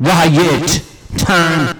Riot. Turn